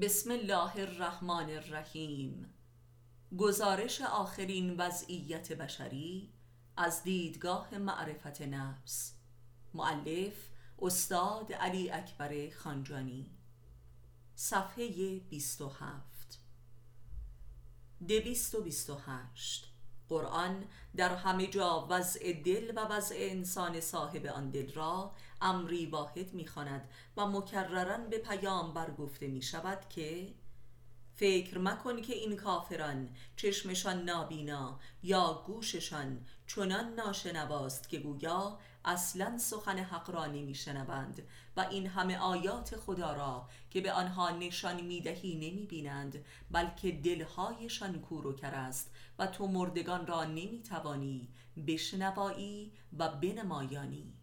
بسم الله الرحمن الرحیم گزارش آخرین وضعیت بشری از دیدگاه معرفت نفس. معلف استاد علی اکبر خانجانی. صفحه 27 228 قرآن در همه جا وضع دل و وضع انسان صاحب آن دل را امری واحد می‌خواند و مکررا به پیامبر گفته می شود که فکر مکن که این کافران چشمشان نابینا یا گوششان چنان ناشنواست که گویا اصلا سخن حق را نمیشنوند و این همه آیات خدا را که به آنها نشان می‌دهی نمی‌بینند بلکه دلهایشان کور و کر است و تو مردگان را نمی‌توانی بشنوایی و بنمایانی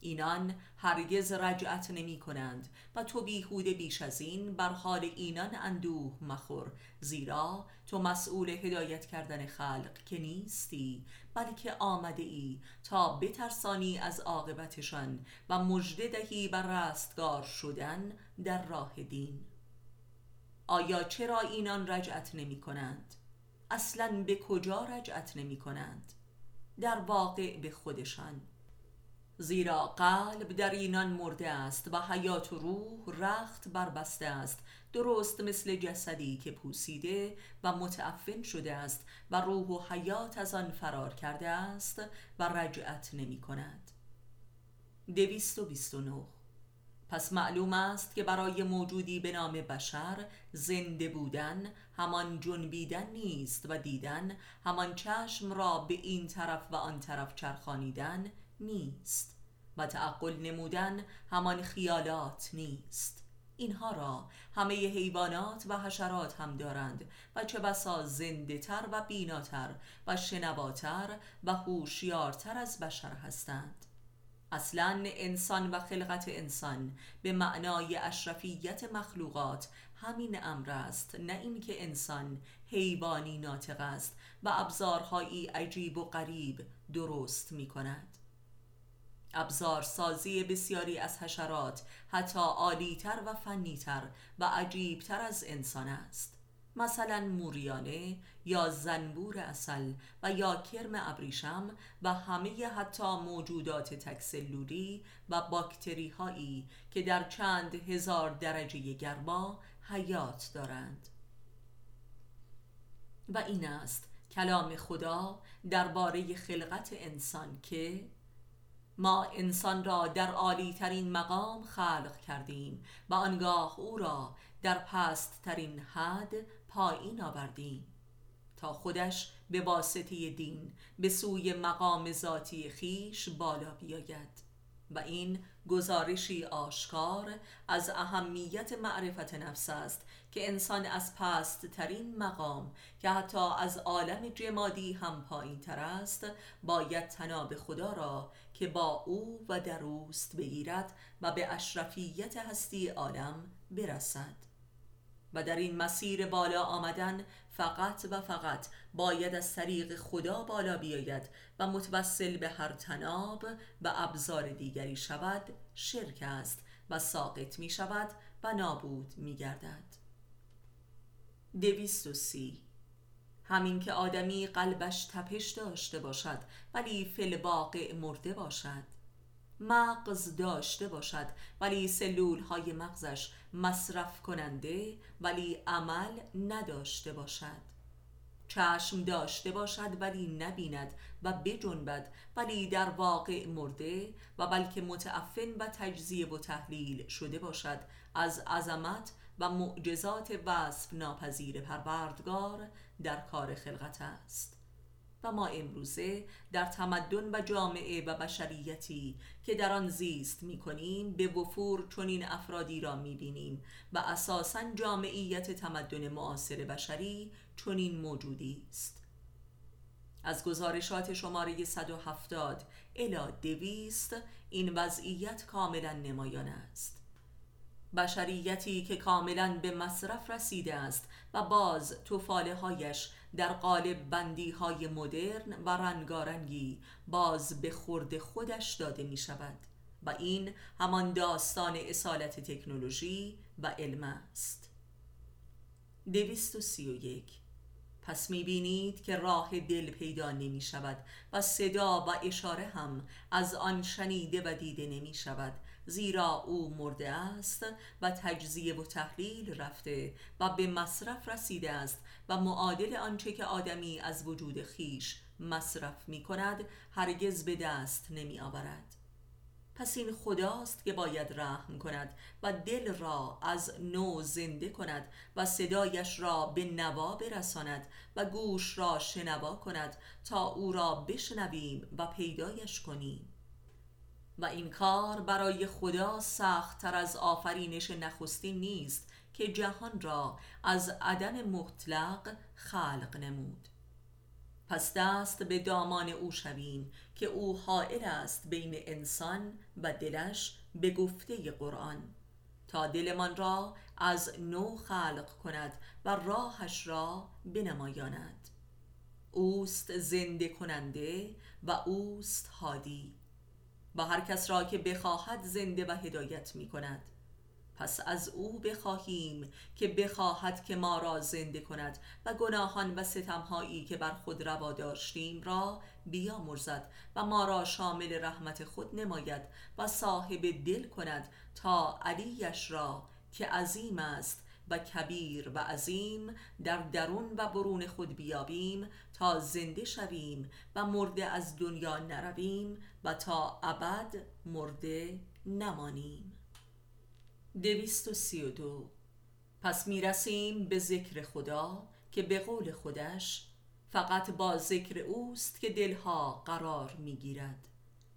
اینان هرگز رجعت نمی کنند و تو بیهوده بیش از این بر حال اینان اندوه مخور زیرا تو مسئول هدایت کردن خلق که نیستی بلکه آمده ای تا بترسانی از عاقبتشان و مژده دهی بر رستگار شدن در راه دین آیا چرا اینان رجعت نمی کنند؟ اصلا به کجا رجعت نمی کنند؟ در واقع به خودشان. زیرا قلب در اینان مرده است و حیات و روح رخت بربسته است. درست مثل جسدی که پوسیده و متعفن شده است و روح و حیات از آن فرار کرده است و رجعت نمی کند. دویست و بیست و نو پس معلوم است که برای موجودی به نام بشر زنده بودن همان جنبیدن نیست و دیدن همان چشم را به این طرف و آن طرف چرخانیدن نیست و تعقل نمودن همان خیالات نیست. اینها را همه حیوانات و حشرات هم دارند و چه بسا زنده تر و بیناتر و شنواتر و هوشیارتر از بشر هستند. اصلا انسان و خلقت انسان به معنای اشرفیت مخلوقات همین امر است نه اینکه انسان حیوانی ناطق است و ابزارهایی عجیب و غریب درست می کند ابزار سازی بسیاری از حشرات حتی عالیتر و فنیتر و عجیبتر از انسان است. مثلا موریانه یا زنبور اصل و یا کرم ابریشم و همه حتی موجودات تکسلولی و باکتری هایی که در چند هزار درجه گرما حیات دارند. و این است کلام خدا درباره خلقت انسان که ما انسان را در عالی ترین مقام خلق کردیم و آنگاه او را در پست ترین حد پایین آوردیم تا خودش به واسطه دین به سوی مقام ذاتی خیش بالا بیاید. و این گزارشی آشکار از اهمیت معرفت نفس است که انسان از پست ترین مقام که حتی از عالم جمادی هم پایین تر است باید تناب خدا را که با او و در اوست بگیرد و به اشرفیت هستی عالم برسد. و در این مسیر بالا آمدن فقط و فقط باید از طریق خدا بالا بیاید و متوسل به هر تناب و ابزار دیگری شود شرک است و ساقط می شود و نابود می گردد. دویست و سی. همین که آدمی قلبش تپش داشته باشد ولی فل مرده باشد. مغز داشته باشد. ولی سلول های مغزش مصرف کننده ولی عمل نداشته باشد. چشم داشته باشد ولی نبیند و بجنبد. ولی در واقع مرده و بلکه متعفن و تجزیه و تحلیل شده باشد. از عظمت و معجزات وصف ناپذیر پروردگار در کار خلقت است. و ما امروزه در تمدن و جامعه و بشریتی که در آن زیست می کنیم به وفور چنین افرادی را می بینیم و اساسا جامعیت تمدن معاصر بشری چنین موجودی است. از گزارشات شماره 170 الی 200 این وضعیت کاملا نمایان است. بشریتی که کاملا به مصرف رسیده است و باز توفاله هایش در قالب بندی های مدرن و رنگارنگی باز به خورد خودش داده می شود و این همان داستان اصالت تکنولوژی و علم است. دویست و سی و یک. پس می‌بینید که راه دل پیدا نمی شود و صدا و اشاره هم از آن شنیده و دیده نمی شود زیرا او مرده است و تجزیه و تحلیل رفته و به مصرف رسیده است و معادل آنچه که آدمی از وجود خیش مصرف می کند هرگز به دست نمی آورد پس این خداست که باید رحم کند و دل را از نو زنده کند و صدایش را به نوا برساند و گوش را شنوا کند تا او را بشنویم و پیدایش کنیم. و این کار برای خدا سخت تر از آفرینش نخستین نیست که جهان را از عدم مطلق خلق نمود. پس دست به دامان او شویم که او حائل است بین انسان و دلش به گفته قرآن. تا دلمان را از نو خلق کند و راهش را بنمایاند. اوست زنده کننده و اوست هادی. و هر کس را که بخواهد زنده و هدایت می کند. پس از او بخواهیم که بخواهد که ما را زنده کند و گناهان و ستمهایی که بر خود روا داشتیم را بیامرزد و ما را شامل رحمت خود نماید و صاحب دل کند تا علیش را که عظیم است و کبیر و عظیم در درون و برون خود بیابیم تا زنده شویم و مرده از دنیا نرویم و تا ابد مرده نمانیم. دویست و سی و دو. پس می‌رسیم به ذکر خدا که به قول خودش فقط با ذکر اوست که دلها قرار می‌گیرد.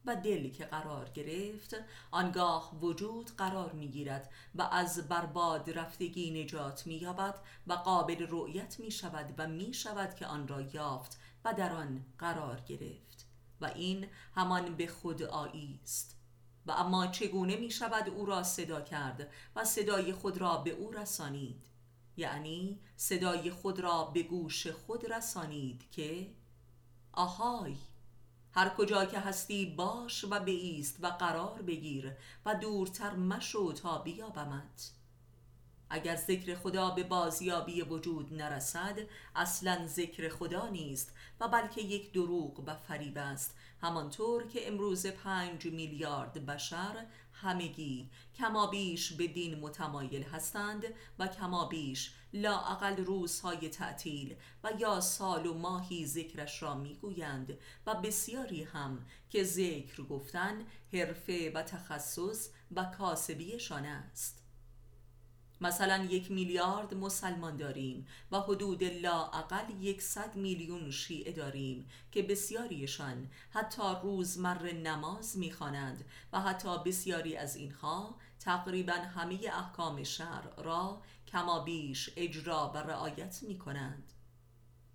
و دل که قرار گرفت آنگاه وجود قرار می‌گیرد و از برباد رفتگی نجات مییابد و قابل رؤیت می شود و می شود که آن را یافت و در آن قرار گرفت. و این همان به خود آیی است. و اما چگونه می شود او را صدا کرد و صدای خود را به او رسانید؟ یعنی صدای خود را به گوش خود رسانید که آهای! هر کجا که هستی باش و بیست و قرار بگیر و دورتر مشو تا بیابمت. اگر ذکر خدا به بازیابی وجود نرسد اصلا ذکر خدا نیست و بلکه یک دروغ و فریب است. همانطور که امروز پنج میلیارد بشر همگی کما بیش به دین متمایل هستند و کما بیش لااقل روزهای تعطیل و یا سال و ماهی ذکرش را می‌گویند و بسیاری هم که ذکر گفتن حرفه و تخصص و کاسبیشان است. مثلا یک میلیارد مسلمان داریم و حدود لااقل یکصد میلیون شیعه داریم که بسیاریشان حتی روزمر نماز می‌خوانند و حتی بسیاری از اینها تقریبا همه احکام شرع را کما بیش اجرا و رعایت می کنند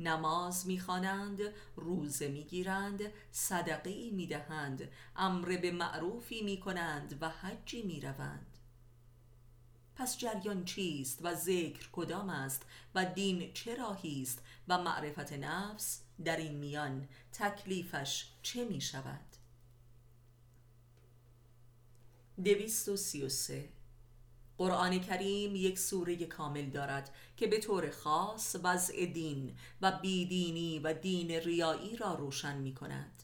نماز می‌خوانند روزه می‌گیرند صدقه می‌دهند امر به معروفی می‌کنند و حجی می‌روند. پس جریان چیست و ذکر کدام است و دین چه راهی است و معرفت نفس در این میان تکلیفش چه می شود؟ دویست و سی و سه. قرآن کریم یک سوره کامل دارد که به طور خاص وضع دین و بیدینی و دین ریایی را روشن می کند.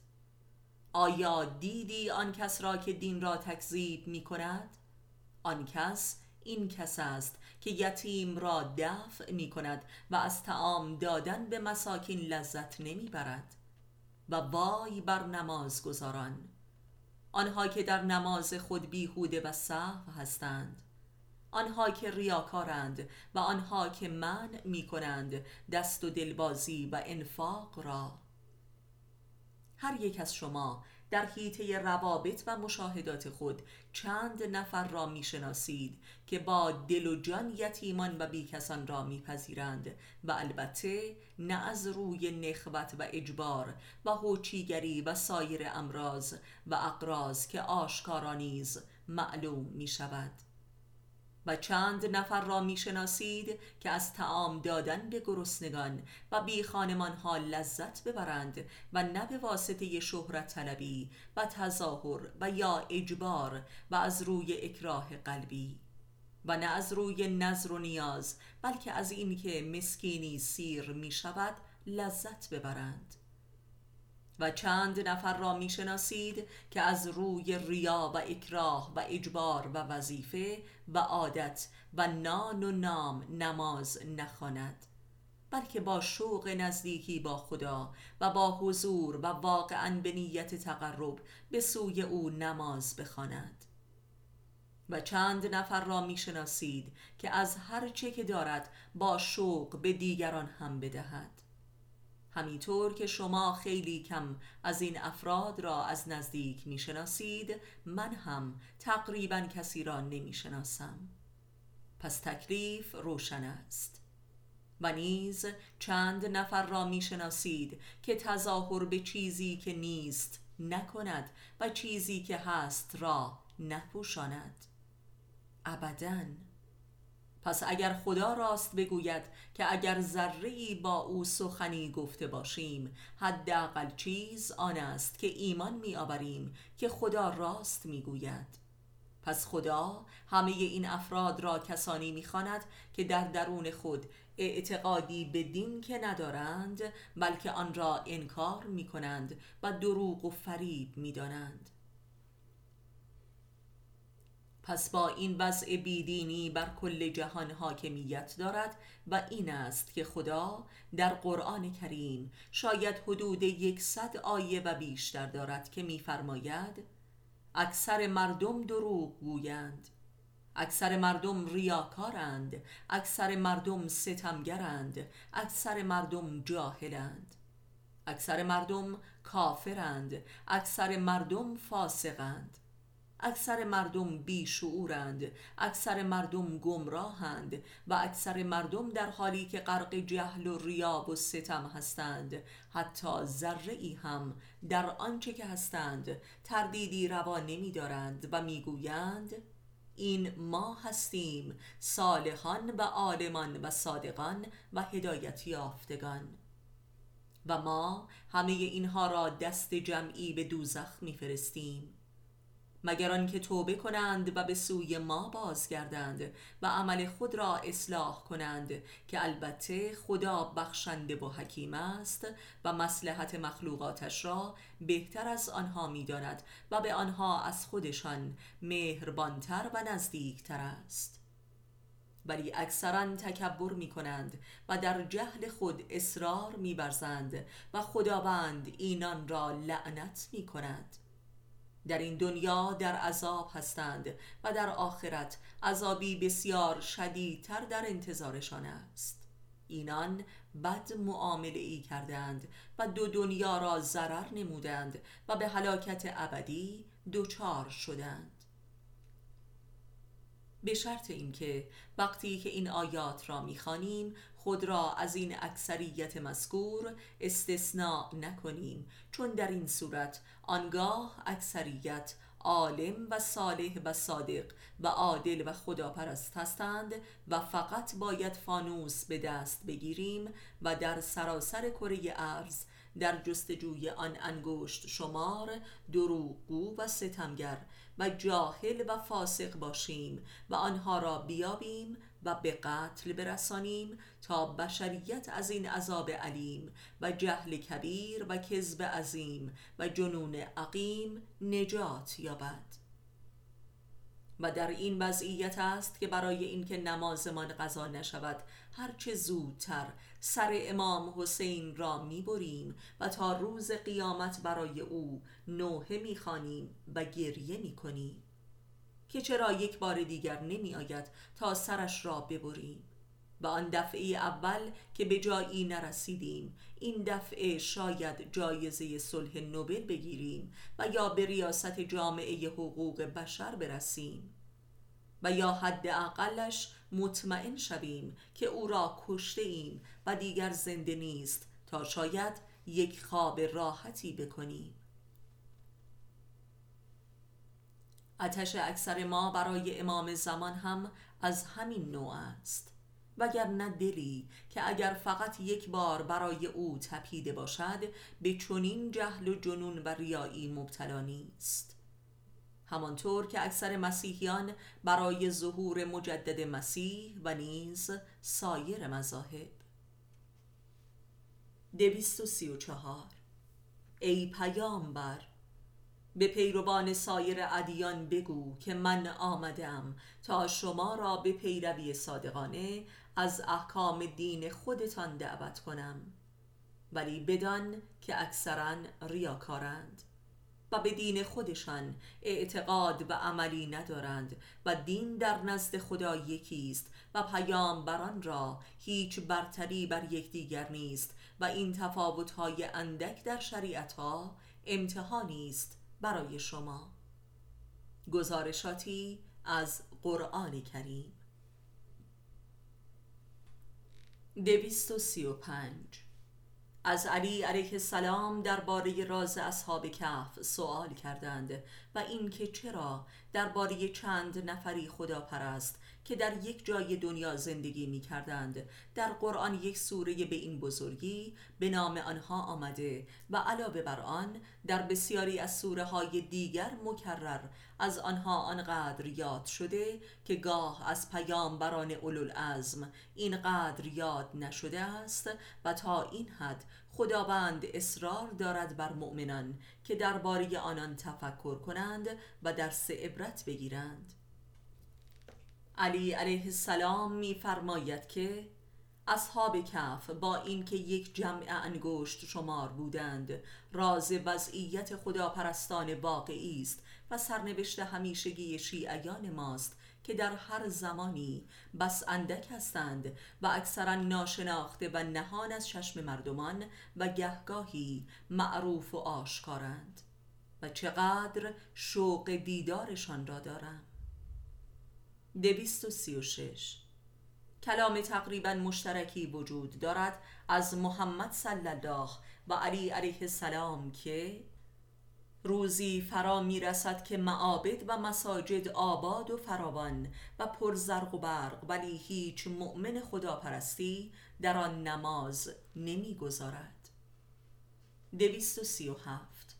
آیا دیدی آن کس را که دین را تکذیب می کند؟ آن کس این کس است که یتیم را دفع می کند و از تعام دادن به مساکین لذت نمی برد و وای بر نماز گذاران آنها که در نماز خود بیهوده و صحو هستند آنها که ریاکارند و آنها که من می کنند دست و دلبازی و انفاق را. هر یک از شما در حیطه روابط و مشاهدات خود چند نفر را می‌شناسید که با دل و جان یتیمان و بیکسان را میپذیرند و البته نه از روی نخوت و اجبار و هوچیگری و سایر امراض و اقراض که آشکارا نیز معلوم می شود و چند نفر را می‌شناسید که از تعام دادن به گرسنگان و بی خانمان ها لذت ببرند و نه به واسطه شهرت طلبی و تظاهر و یا اجبار و از روی اکراه قلبی و نه از روی نظر و نیاز بلکه از اینکه مسکینی سیر می شود لذت ببرند. و چند نفر را می‌شناسید که از روی ریا و اکراه و اجبار و وظیفه و عادت و نان و نام نماز نخواند بلکه با شوق نزدیکی با خدا و با حضور و واقعا به نیت تقرب به سوی او نماز بخواند. و چند نفر را می‌شناسید که از هر چه که دارد با شوق به دیگران هم بدهد. همینطور که شما خیلی کم از این افراد را از نزدیک می‌شناسید من هم تقریبا کسی را نمی‌شناسم. پس تکلیف روشن است. و نیز چند نفر را می‌شناسید که تظاهر به چیزی که نیست نکند و چیزی که هست را نپوشاند. ابداً پس اگر خدا راست بگوید که اگر ذره با او سخنی گفته باشیم حداقل چیز آن است که ایمان میآوریم که خدا راست می‌گوید. پس خدا همه این افراد را کسانی می‌خواند که در درون خود اعتقادی به دین که ندارند بلکه آن را انکار می‌کنند و دروغ و فریب می‌دانند. پس با این وضع بیدینی بر کل جهان حاکمیت دارد و این است که خدا در قرآن کریم شاید حدود یکصد آیه و بیشتر دارد که میفرماید اکثر مردم دروغ گویند اکثر مردم ریاکارند اکثر مردم ستمگرند اکثر مردم جاهلند اکثر مردم کافرند اکثر مردم فاسقند. اکثر مردم بیشعورند اکثر مردم گمراهند و اکثر مردم در حالی که غرق جهل و ریا و ستم هستند. حتی ذره ای هم در آنچه که هستند تردیدی روا نمی دارند و می‌گویند این ما هستیم صالحان و عالمان و صادقان و هدایت یافتگان. و ما همه اینها را دست جمعی به دوزخ میفرستیم. مگر آنکه توبه کنند و به سوی ما بازگردند و عمل خود را اصلاح کنند که البته خدا بخشنده و حکیم است و مسلحت مخلوقاتش را بهتر از آنها می‌داند و به آنها از خودشان مهربانتر و نزدیکتر است. ولی اکثرا تکبر می کنند و در جهل خود اصرار می برزند و خداوند اینان را لعنت می کند در این دنیا در عذاب هستند و در آخرت عذابی بسیار شدیدتر در انتظارشان است. اینان بد معامله ای کردند و دو دنیا را ضرر نمودند و به هلاکت ابدی دچار شدند به شرط اینکه وقتی که این آیات را می‌خوانیم خود را از این اکثریت مذکور استثناء نکنیم چون در این صورت آنگاه اکثریت عالم و صالح و صادق و عادل و خداپرست هستند و فقط باید فانوس به دست بگیریم و در سراسر کره ارز در جستجوی آن انگشت شمار دروغگو و ستمگر و جاهل و فاسق باشیم و آنها را بیابیم و به قتل برسانیم تا بشریت از این عذاب علیم و جهل کبیر و کذب عظیم و جنون عقیم نجات یابد. و در این وضعیت است که برای اینکه نمازمان قضا نشود هرچه زودتر سر امام حسین را می‌بریم و تا روز قیامت برای او نوحه می‌خوانیم و گریه می‌کنیم. که چرا یک بار دیگر نمی آید تا سرش را ببریم. و آن دفعه اول که به جایی نرسیدیم این دفعه شاید جایزه صلح نوبل بگیریم و یا به ریاست جامعه حقوق بشر برسیم. و یا حد اقلش مطمئن شویم که او را کشته ایم و دیگر زنده نیست تا شاید یک خواب راحتی بکنیم. آتش اکثر ما برای امام زمان هم از همین نوع است. وگر نه دلی که اگر فقط یک بار برای او تپیده باشد به چنین جهل و جنون و ریایی مبتلا نیست. همانطور که اکثر مسیحیان برای ظهور مجدد مسیح و نیز سایر مذاهب. دویست و سی و چهار. ای پیامبر به پیروان سایر ادیان بگو که من آمدم تا شما را به پیروی صادقانه از احکام دین خودتان دعوت کنم ولی بدان که اکثرا ریاکارند. و به دین خودشان اعتقاد و عملی ندارند و دین در نزد خدا یکی است و پیامبران را هیچ برتری بر یکدیگر نیست و این تفاوت‌های اندک در شریعتها امتحانی است برای شما. گزارشاتی از قرآن کریم. دویست و سی و پنج. از علی علیه السلام درباره راز اصحاب کهف سوال کردند و اینکه چرا درباره چند نفری خدا پرست که در یک جای دنیا زندگی می کردند در قرآن یک سوره به این بزرگی به نام آنها آمده و علاوه بر آن در بسیاری از سوره های دیگر مکرر از آنها آنقدر یاد شده که گاه از پیامبران اولوالعزم اینقدر یاد نشده است و تا این حد خداوند اصرار دارد بر مؤمنان که درباره آنان تفکر کنند و درس عبرت بگیرند. علی علیه السلام میفرماید که اصحاب کف با اینکه یک جمع انگشت شمار بودند راز وضعیت خداپرستان واقعی است و سرنوشت همیشگی شیعیان ماست که در هر زمانی بس اندک هستند و اکثرا ناشناخته و نهان از چشم مردمان و گهگاهی معروف و آشکارند. و چقدر شوق دیدارشان را دارم. دویست و سی و شش. کلام تقریبا مشترکی وجود دارد از محمد صلی الله و علی علیه السلام که روزی فرا می رسد که معابد و مساجد آباد و فراوان و پر زرق و برق ولی هیچ مؤمن خداپرستی در آن نماز نمی گذارد دویست و سی و هفت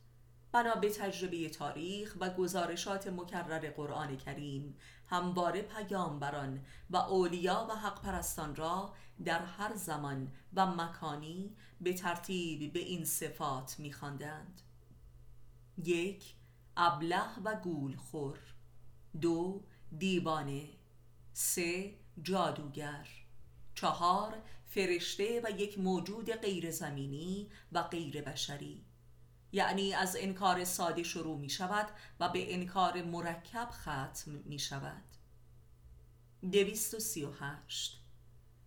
بنا به تجربه تاریخ و گزارشات مکرر قرآن کریم همواره پیامبران و اولیا و حق پرستان را در هر زمان و مکانی به ترتیب به این صفات می‌خواندند. یک ابله و گول خور دو دیوانه. سه جادوگر. چهار فرشته و یک موجود غیر زمینی و غیر بشری یعنی از انکار ساده شروع می شود و به انکار مرکب ختم می شود. دویست و سی و هشت.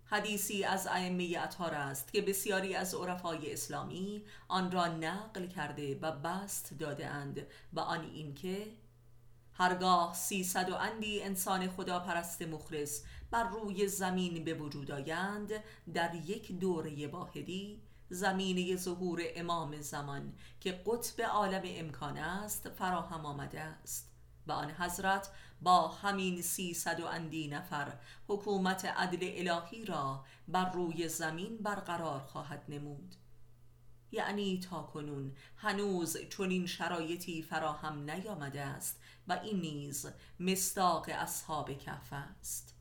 حدیثی از ائمه اطهار است که بسیاری از عرفای اسلامی آن را نقل کرده و بست داده اند و آن اینکه هرگاه سیصد و اندی انسان خداپرست مخلص بر روی زمین به وجود آیند در یک دوره واحدی زمینه ظهور امام زمان که قطب عالم امکان است فراهم آمده است. و آن حضرت با همین سیصد و اندی نفر حکومت عدل الهی را بر روی زمین برقرار خواهد نمود. یعنی تا کنون هنوز چنین شرایطی فراهم نیامده است و این نیز مستاق اصحاب کف است.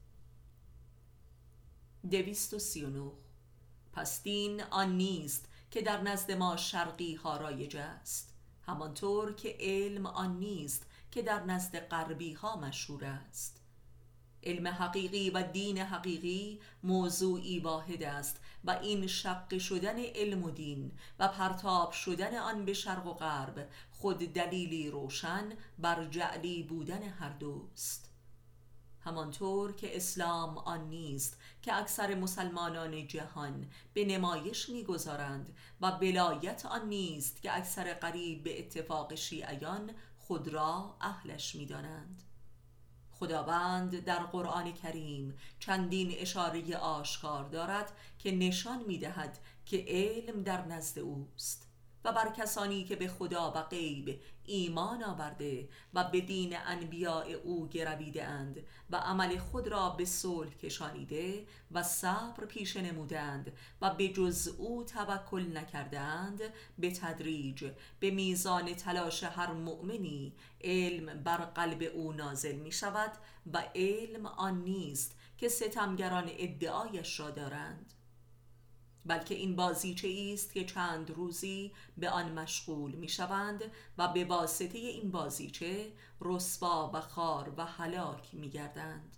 دویست و سی پس دین آن نیست که در نزد ما شرقی ها رایج است. همانطور که علم آن نیست که در نزد غربی ها مشهور است. علم حقیقی و دین حقیقی موضوعی واحد است و این شق شدن علم و دین و پرتاب شدن آن به شرق و غرب خود دلیلی روشن بر جعلی بودن هر دوست. همانطور که اسلام آن نیست که اکثر مسلمانان جهان به نمایش می‌گذارند و بلایت آن نیست که اکثر قریب به اتفاق شیعیان خود را اهلش می‌دانند. خداوند در قرآن کریم چندین اشاره آشکار دارد که نشان می‌دهد که علم در نزد اوست. و بر کسانی که به خدا و غیب ایمان آورده و به دین انبیاء او گرویده اند و عمل خود را به صلح کشانیده و صبر پیش نمودند و به جز او توکل نکردند به تدریج به میزان تلاش هر مؤمنی علم بر قلب او نازل می شود و علم آن نیست که ستمگران ادعایش را دارند. بلکه این بازیچه است که چند روزی به آن مشغول می شوند و به واسطه این بازیچه رسوا و خار و هلاک می گردند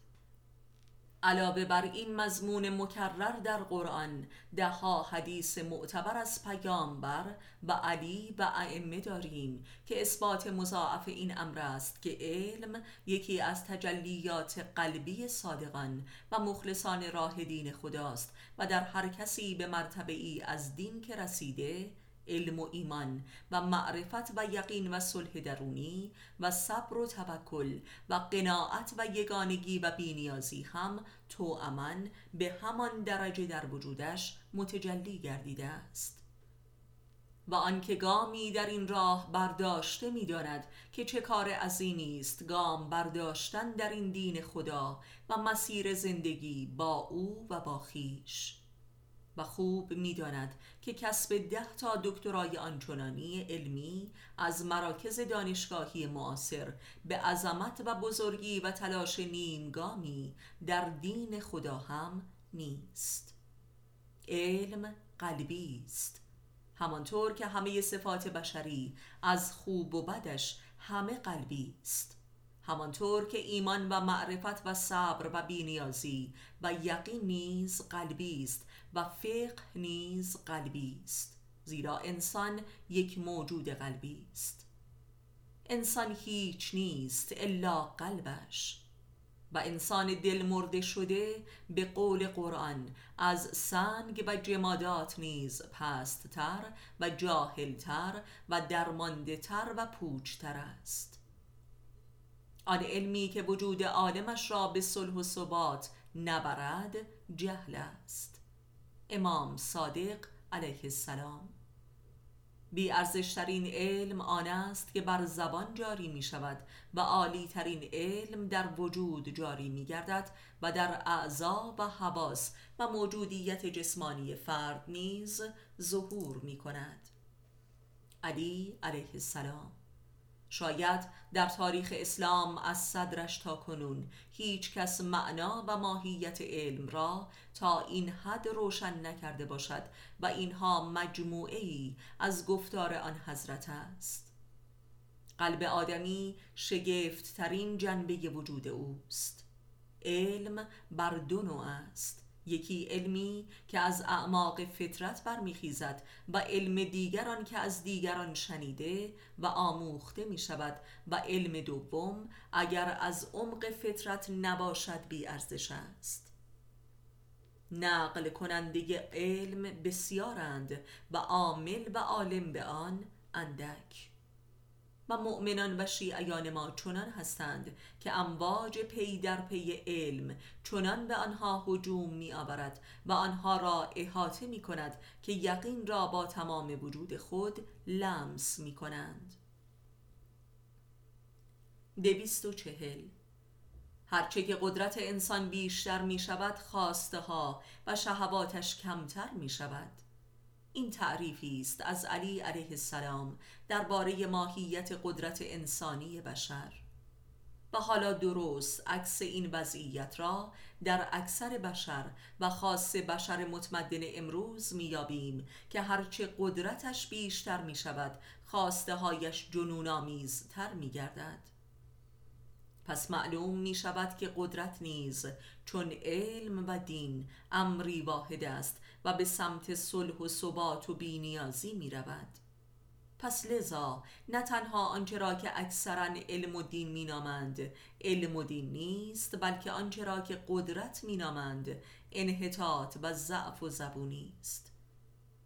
علاوه بر این مضمون مکرر در قرآن دهها حدیث معتبر از پیامبر و علی و ائمه داریم که اثبات مضاعف این امر است که علم یکی از تجلیات قلبی صادقان و مخلصان راه دین خداست و در هر کسی به مرتبه ای از دین که رسیده علم و ایمان و معرفت و یقین و صلح درونی و صبر و توکل و قناعت و یگانگی و بینیازی هم تو امن به همان درجه در وجودش متجلی گردیده است. و آنکه گامی در این راه برداشته می‌داند که چه کار عظیمی است گام برداشتن در این دین خدا و مسیر زندگی با او و با خیش. و خوب می‌داند که کسب ده تا دکترای آنچنانی علمی از مراکز دانشگاهی معاصر به عظمت و بزرگی و تلاش نیمگامی در دین خدا هم نیست. علم قلبی است. همانطور که همه صفات بشری از خوب و بدش همه قلبی است. همانطور که ایمان و معرفت و صبر و بینیازی و یقین نیز قلبی است و فقه نیز قلبی است زیرا انسان یک موجود قلبی است. انسان هیچ نیست الا قلبش. و انسان دل مرده شده به قول قرآن از سنگ و جمادات نیز پستتر و جاهلتر و درمانده تر و پوچتر است. آن علمی که وجود عالمش را به صلح و ثبات نبرد جهل است. امام صادق علیه السلام. بی ارزشترین علم آن است که بر زبان جاری می شود و عالی ترین علم در وجود جاری می گردد و در اعضا و حواس و موجودیت جسمانی فرد نیز ظهور می کند. علی علیه السلام. شاید در تاریخ اسلام از صدرش تا کنون هیچ کس معنا و ماهیت علم را تا این حد روشن نکرده باشد و اینها مجموعه ای از گفتار آن حضرت است. قلب آدمی شگفت ترین جنبه وجود اوست. علم بر دو نوع است. یکی علمی که از اعماق فطرت برمیخیزد و علم دیگران که از دیگران شنیده و آموخته می شود و علم دوم اگر از عمق فطرت نباشد بی ارزش است. نقل کننده علم بسیارند و عامل و عالم به آن اندک. و مؤمنان و شیعیان ما چنان هستند که امواج پی در پی علم چنان به آنها هجوم می آورد و آنها را احاطه می کند که یقین را با تمام وجود خود لمس می کنند دویست و چهل. هرچه که قدرت انسان بیشتر می شود خواسته ها و شهواتش کمتر می شود این تعریفی است از علی علیه السلام درباره ماهیت قدرت انسانی بشر. و حالا درست عکس این وضعیت را در اکثر بشر و خاص بشر متمدن امروز میابیم که هرچه قدرتش بیشتر می شود خواسته هایش جنون تر می گردد پس معلوم می شود که قدرت نیز چون علم و دین امری واحد است و به سمت صلح و ثبات و بینیازی می رود پس لذا نه تنها آنچه را که اکثرا علم و دین مینامند علم و دین نیست بلکه آنچه را که قدرت مینامند انحطاط و ضعف و زبونی است.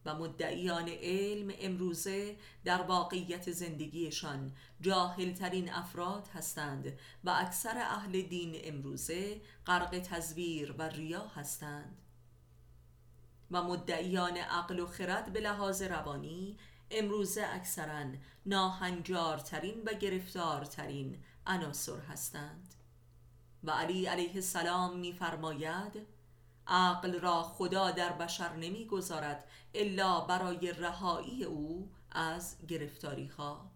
و مدعیان علم امروزه در واقعیت زندگیشان جاهلترین افراد هستند و اکثر اهل دین امروزه غرق تزویر و ریا هستند. و مدعیان عقل و خرد به لحاظ روانی امروزه اکثرا ناهنجارترین و گرفتارترین عناصر هستند. و علی علیه السلام میفرماید عقل را خدا در بشر نمی‌گذارد الا برای رهایی او از گرفتاری ها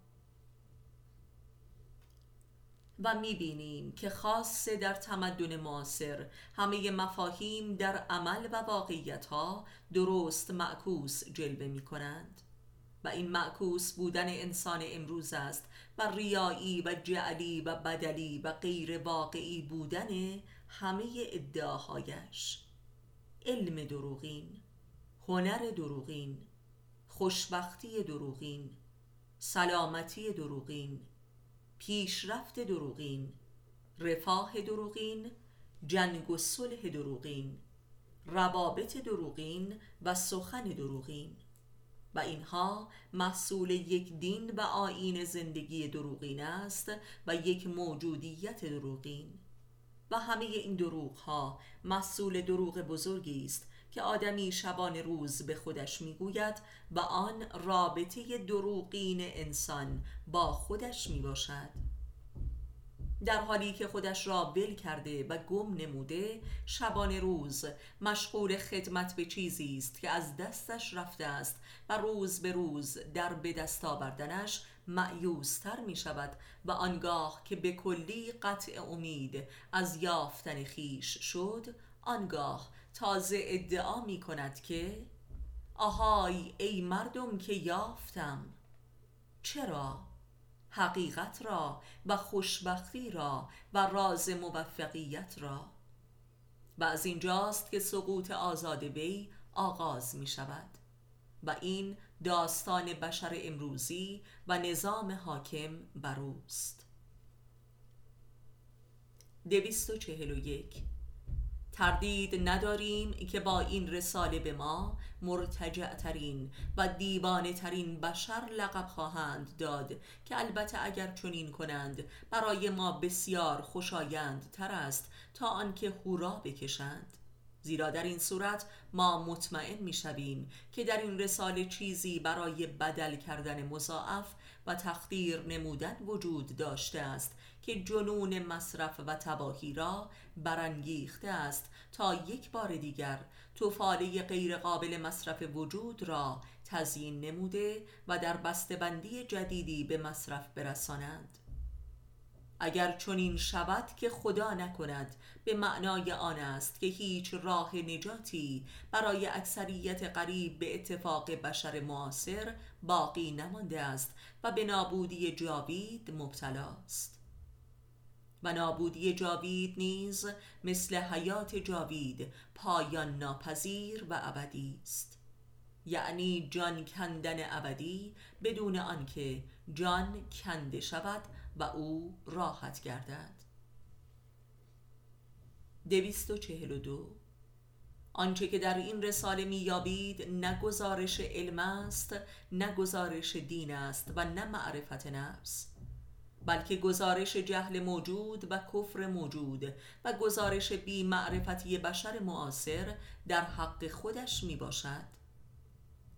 و می‌بینیم که خاصه در تمدن معاصر همه مفاهیم در عمل و واقعیت ها درست معکوس جلوه می کنند و این معکوس بودن انسان امروز است و ریایی و جعلی و بدلی و غیر واقعی بودن همه ادعاهایش. علم دروغین هنر دروغین خوشبختی دروغین سلامتی دروغین پیشرفت دروغین رفاه دروغین جنگ و صلح دروغین روابط دروغین و سخن دروغین. و اینها محصول یک دین و آین زندگی دروغین است و یک موجودیت دروغین. و همه این دروغ ها محصول دروغ بزرگی است که آدمی شبان روز به خودش می‌گوید و آن رابطه دروغین انسان با خودش می باشد در حالی که خودش را ول کرده و گم نموده شبان روز مشغول خدمت به چیزی است که از دستش رفته است و روز به روز در به دست آوردنش معیوستر می شود و آنگاه که به کلی قطع امید از یافتن خیش شد آنگاه تازه ادعا می کند که آهای ای مردم که یافتم چرا؟ حقیقت را و خوشبختی را و راز موفقیت را. و از اینجاست که سقوط آزاد وی آغاز می شود. و این داستان بشر امروزی و نظام حاکم بر و یک تردید نداریم که با این رساله به ما مرتجع ترین و دیوانه ترین بشر لقب خواهند داد که البته اگر چنین کنند برای ما بسیار خوشایند تر است تا آنکه هورا بکشند. زیرا در این صورت ما مطمئن می شویم که در این رساله چیزی برای بدل کردن مضاعف و تخدیر نمودن وجود داشته است که جنون مصرف و تباهی را برانگیخته است تا یک بار دیگر توفاله غیرقابل مصرف وجود را تزیین نموده و در بسته‌بندی جدیدی به مصرف برسانند اگر چنین شود که خدا نکند به معنای آن است که هیچ راه نجاتی برای اکثریت قریب به اتفاق بشر معاصر باقی نمانده است و به نابودی جاوید مبتلاست. و نابودی جاوید نیز مثل حیات جاوید پایان ناپذیر و ابدی است. یعنی جان کندن ابدی بدون آنکه جان کنده شود و او راحت گردد. دویست و دو آنچه که در این رساله میابید نه گزارش علم است نه گزارش دین است و نه معرفت نفس. بلکه گزارش جهل موجود و کفر موجود و گزارش بی معرفتی بشر معاصر در حق خودش می باشد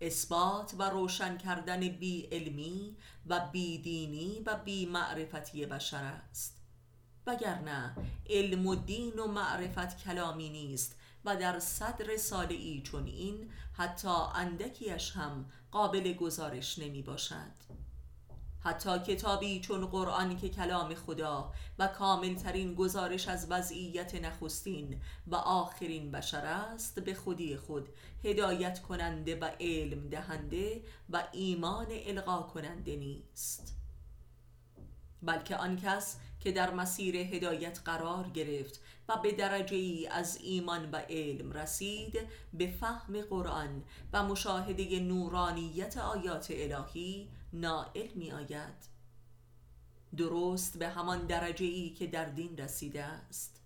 اثبات و روشن کردن بی علمی و بی دینی و بی معرفتی بشر است. وگرنه علم و دین و معرفت کلامی نیست و در صدر سالی چون این حتی اندکیش هم قابل گزارش نمی باشد حتی کتابی چون قرآن که کلام خدا و کاملترین گزارش از وضعیت نخستین و آخرین بشر است به خودی خود هدایت کننده و علم دهنده و ایمان القا کننده نیست. بلکه آن کس که در مسیر هدایت قرار گرفت و به درجه ای از ایمان و علم رسید به فهم قرآن و مشاهده نورانیت آیات الهی نائل می آید درست به همان درجه ای که در دین رسیده است.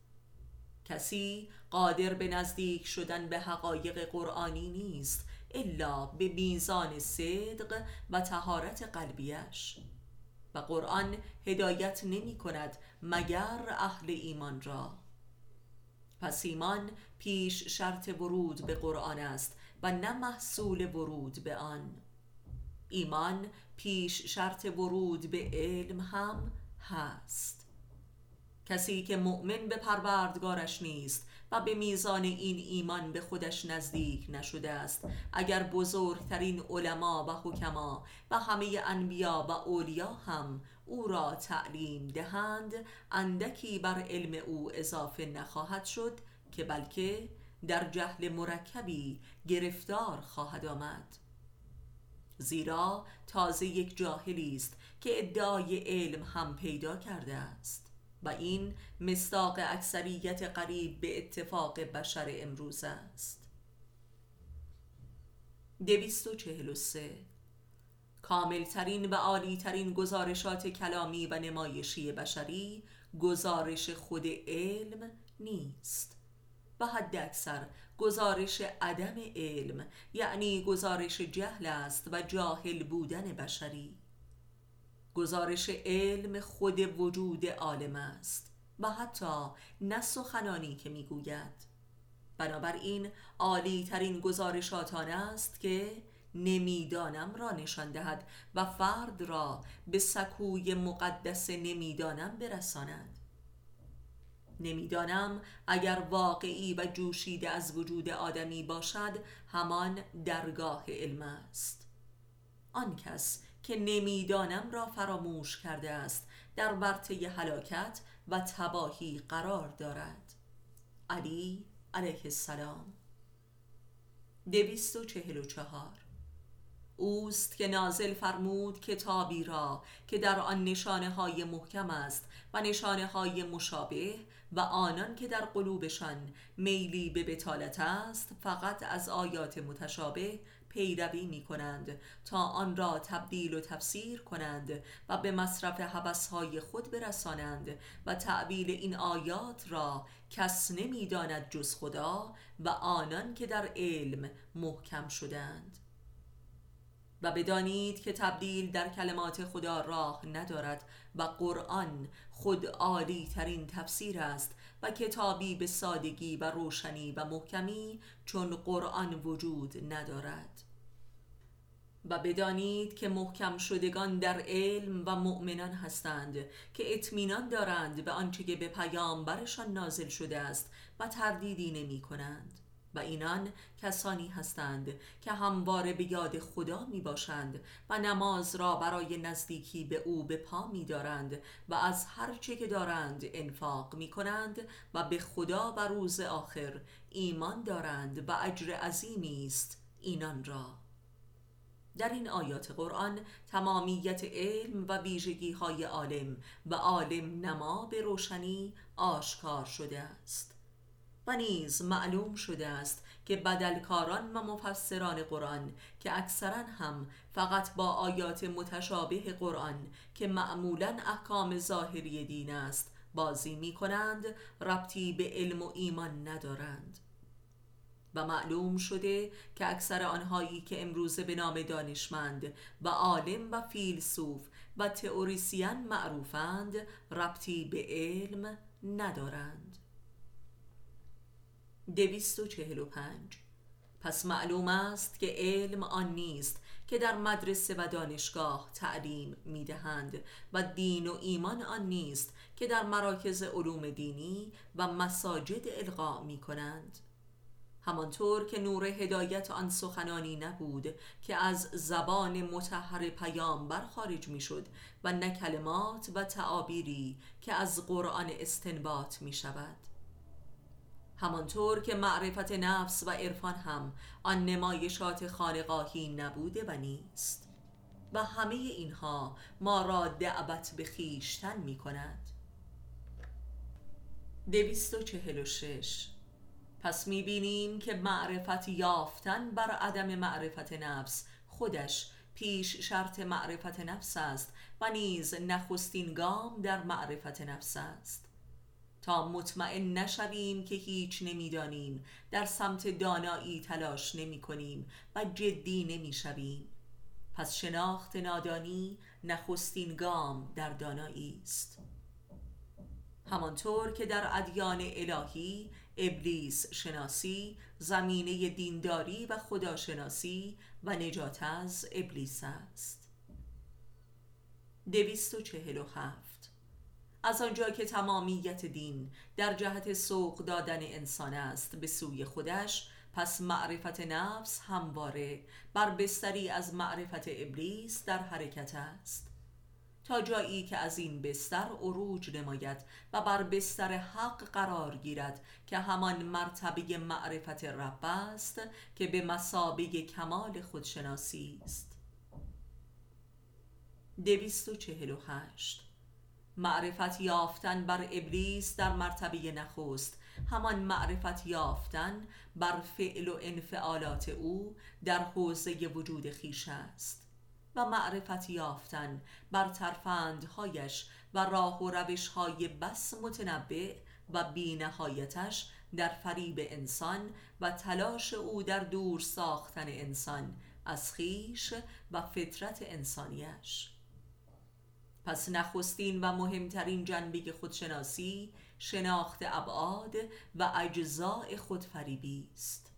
کسی قادر به نزدیک شدن به حقایق قرآنی نیست الا به میزان صدق و تهارت قلبیش. قرآن هدایت نمی کند مگر اهل ایمان را. پس ایمان پیش شرط ورود به قرآن است و نه محصول ورود به آن. ایمان پیش شرط ورود به علم هم هست. کسی که مؤمن به پروردگارش نیست و به میزان این ایمان به خودش نزدیک نشده است. اگر بزرگترین علما و حکما و همه انبیا و اولیا هم او را تعلیم دهند اندکی بر علم او اضافه نخواهد شد که بلکه در جهل مرکبی گرفتار خواهد آمد. زیرا تازه یک جاهلی است که ادعای علم هم پیدا کرده است. و این مصداق اکثریت قریب به اتفاق بشر امروز است. دویست و چهل و سه. کاملترین و عالیترین گزارشات کلامی و نمایشی بشری گزارش خود علم نیست. و حد اکثر گزارش عدم علم یعنی گزارش جهل است و جاهل بودن بشری. گزارش علم خود وجود عالم است و حتی نه سخنانی که می‌گوید. بنابراین عالی ترین گزارشات آن است که نمی‌دانم را نشان دهد و فرد را به سکوی مقدس نمی‌دانم برساند. نمی‌دانم اگر واقعی و جوشیده از وجود آدمی باشد همان درگاه علم است. آن کس که نمی‌دانم را فراموش کرده است. در ورطه هلاکت و تباهی قرار دارد. علی علیه السلام. دویست و چهل و چهار. اوست که نازل فرمود کتابی را که در آن نشانه های محکم است و نشانه های مشابه و آنان که در قلوبشان میلی به بتالت است فقط از آیات متشابه پیروی می کنند تا آن را تبدیل و تفسیر کنند و به مصرف حبسهای خود برسانند و تعبیل این آیات را کس نمی‌داند جز خدا و آنان که در علم محکم شدند. و بدانید که تبدیل در کلمات خدا راه ندارد و قرآن خود عالی ترین تفسیر است و کتابی به سادگی و روشنی و محکمی چون قرآن وجود ندارد. و بدانید که محکم شدگان در علم و مؤمنان هستند که اطمینان دارند به آنچه که به پیامبرشان نازل شده است و تردیدی نمی کنند. و اینان کسانی هستند که همواره به یاد خدا می باشند و نماز را برای نزدیکی به او به پا می دارند و از هر چه که دارند انفاق می کنند و به خدا و روز آخر ایمان دارند و اجر عظیمی است اینان را. در این آیات قرآن تمامیت علم و ویژگی های عالم و عالم نما به روشنی آشکار شده است. و نیز معلوم شده است که بدلکاران و مفسران قرآن که اکثرا هم فقط با آیات متشابه قرآن که معمولا احکام ظاهری دین است بازی می کنند ربطی به علم و ایمان ندارند. و معلوم شده که اکثر آنهایی که امروزه به نام دانشمند و عالم و فیلسوف و تئوریسین معروفند ربطی به علم ندارند. دویست و چهل و پنج. پس معلوم است که علم آن نیست که در مدرسه و دانشگاه تعلیم می دهند و دین و ایمان آن نیست که در مراکز علوم دینی و مساجد القا می کنند همانطور که نور هدایت آن سخنانی نبود که از زبان متحر پیامبر خارج می شد و نه کلمات و تعابیری که از قرآن استنباط می شود همانطور که معرفت نفس و عرفان هم آن نمایشات خانقاهی نبوده و نیست. و همه اینها ما را دعوت به خیشتن می کند دویست و چهل و شش. پس می‌بینیم که معرفت یافتن بر عدم معرفت نفس خودش پیش شرط معرفت نفس است و نیز نخستین گام در معرفت نفس است. تا مطمئن نشویم که هیچ نمی‌دانیم. در سمت دانایی تلاش نمی کنیم و جدی نمی شویم پس شناخت نادانی نخستین گام در دانایی است. همانطور که در ادیان الهی ابلیس شناسی زمینه دینداری و خداشناسی و نجات از ابلیس است. دویست و چهل و هفت. از آنجا که تمامیت دین در جهت سوق دادن انسان است به سوی خودش پس معرفت نفس همواره بر بستری از معرفت ابلیس در حرکت است. تا جایی که از این بستر عروج نماید و بر بستر حق قرار گیرد که همان مرتبه معرفت رب است که به مسابه کمال خودشناسی است. دویست و چهل و هشت معرفت یافتن بر ابلیس در مرتبه نخست. همان معرفت یافتن بر فعل و انفعالات او در حوزه وجود خیش است. و معرفت یافتن بر ترفندهایش و راه و روشهای بس متنبع و بینهایتش در فریب انسان و تلاش او در دور ساختن انسان از خیش و فطرت انسانیش پس نخستین و مهمترین جنبه خودشناسی شناخت ابعاد و اجزاء خودفریبی است.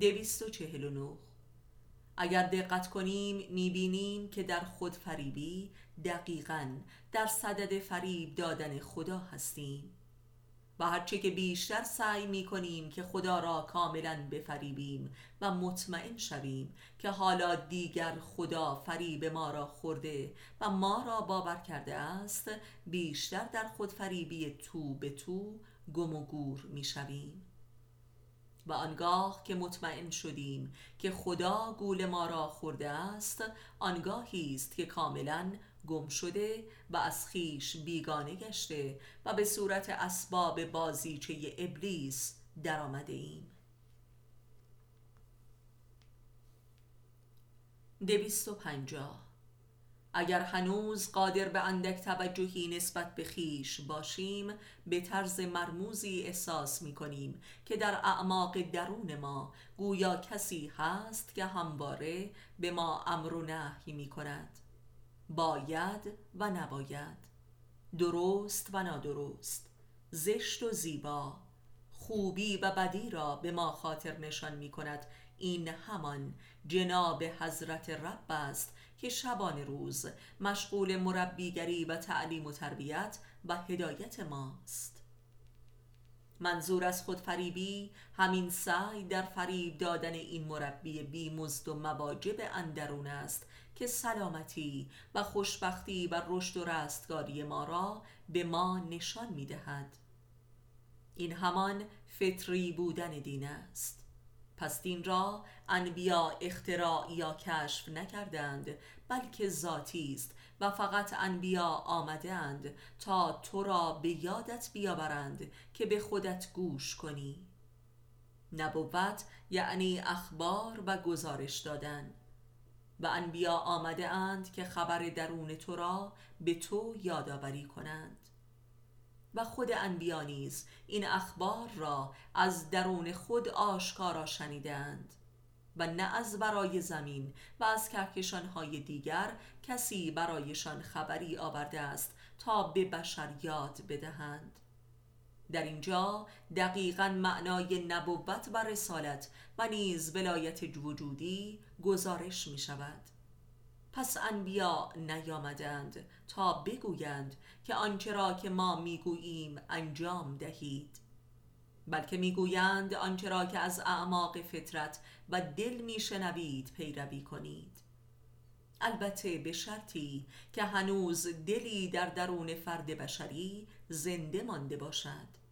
دویست و چهل و نو اگر دقت کنیم می‌بینیم که در خود فریبی دقیقا در صدد فریب دادن خدا هستیم. و هرچه که بیشتر سعی می کنیم که خدا را کاملا بفریبیم و مطمئن شویم که حالا دیگر خدا فریب ما را خورده و ما را باور کرده است بیشتر در خود فریبی تو به تو گم و گور می شویم و آنگاه که مطمئن شدیم که خدا گول ما را خورده است آنگاهی است که کاملا گم شده و از خیش بیگانه گشته و به صورت اسباب بازیچه ابلیس در آمده ایم. دویست و پنجاه. اگر هنوز قادر به اندک توجهی نسبت به خیش باشیم به طرز مرموزی احساس می کنیم که در اعماق درون ما گویا کسی هست که همواره به ما امر و نهی می کند باید و نباید درست و نادرست زشت و زیبا خوبی و بدی را به ما خاطر نشان می کند. این همان جناب حضرت رب است که شبان روز مشغول مربیگری و تعلیم و تربیت و هدایت ماست. منظور از خود فریبی همین سعی در فریب دادن این مربی بی مزد و مواجب اندرون است. که سلامتی و خوشبختی و رشد و رستگاری ما را به ما نشان می دهد. این همان فطری بودن دین است. پس دین را انبیا اختراع یا کشف نکردند بلکه ذاتی است و فقط انبیا آمدند تا تو را به یادت بیاورند که به خودت گوش کنی. نبوت یعنی اخبار و گزارش دادن. و انبیا آمده اند که خبر درون تو را به تو یادآوری کنند. و خود انبیا نیز این اخبار را از درون خود آشکارا شنیدند و نه از برای زمین و از کهکشانهای دیگر کسی برایشان خبری آورده است تا به بشر یاد بدهند. در اینجا دقیقا معنای نبوت و رسالت و نیز ولایت وجودی گزارش می شود پس انبیا نیامدند تا بگویند که آنچه را که ما می‌گوییم انجام دهید. بلکه می‌گویند آنچه را که از اعماق فطرت و دل میشنوید پیروی کنید. البته به شرطی که هنوز دلی در درون فرد بشری زنده مانده باشد.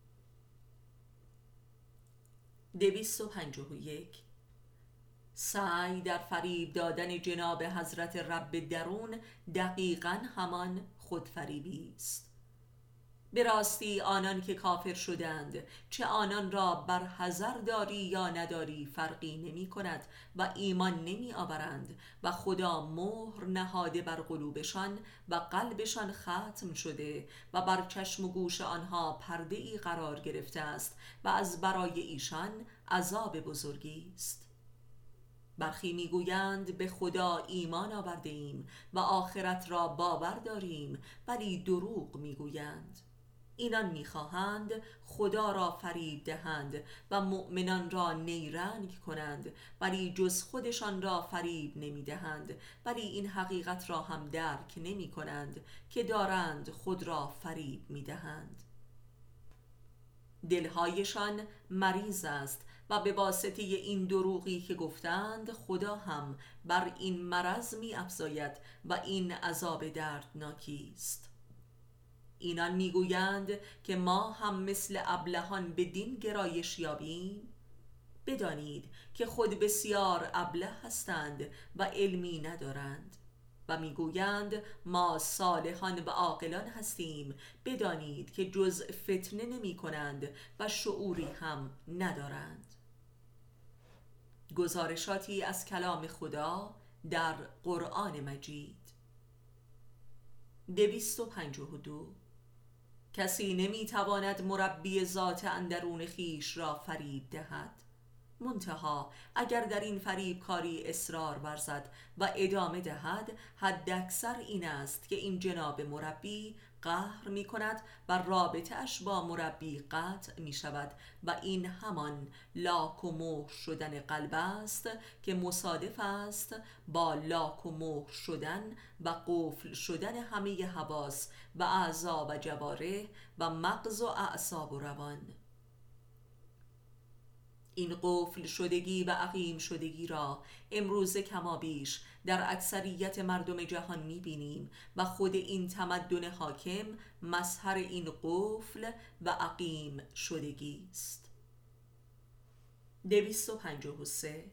دویست و پنجه و یک. سعی در فریب دادن جناب حضرت رب درون دقیقا همان خودفریبی است. به راستی آنان که کافر شدند چه آنان را بر حذر داری یا نداری فرقی نمی کند و ایمان نمی آورند و خدا مهر نهاده بر قلوبشان و قلبشان ختم شده و بر چشم و گوش آنها پرده ای قرار گرفته است و از برای ایشان عذاب بزرگی است. برخی می‌گویند به خدا ایمان آورده ایم و آخرت را باور داریم ولی دروغ می‌گویند. اینان می‌خواهند خدا را فریب دهند و مؤمنان را نیرنگ کنند ولی جز خودشان را فریب نمی‌دهند ولی این حقیقت را هم درک نمی کنند که دارند خود را فریب می‌دهند. دلهایشان مریض است و به واسطه این دروغی که گفتند خدا هم بر این مرض می افزاید و این عذاب دردناکی است. اینان می‌گویند که ما هم مثل ابلهان به دین گرایش یابیم. بدانید که خود بسیار ابله هستند و علمی ندارند و می‌گویند ما صالحان و عاقلان هستیم. بدانید که جز فتنه نمی کنند و شعوری هم ندارند. گزارشاتی از کلام خدا در قرآن مجید. دویست و پنجه دو کسی نمی‌تواند مربی ذات اندرون خیش را فریب دهد. منتها اگر در این فریب کاری اصرار ورزد و ادامه دهد حد اکثر این است که این جناب مربی قهر می کند و رابطه اش با مربی قطع می شود و این همان لاک و مهر شدن قلب است که مصادف است با لاک و مهر شدن و قفل شدن همه حواس و اعضا و جواره و مغز و اعصاب و روان. این قفل شدگی و عقیم شدگی را امروز کمابیش در اکثریت مردم جهان می‌بینیم و خود این تمدن حاکم مظهر این قفل و عقیم شدگی است. 253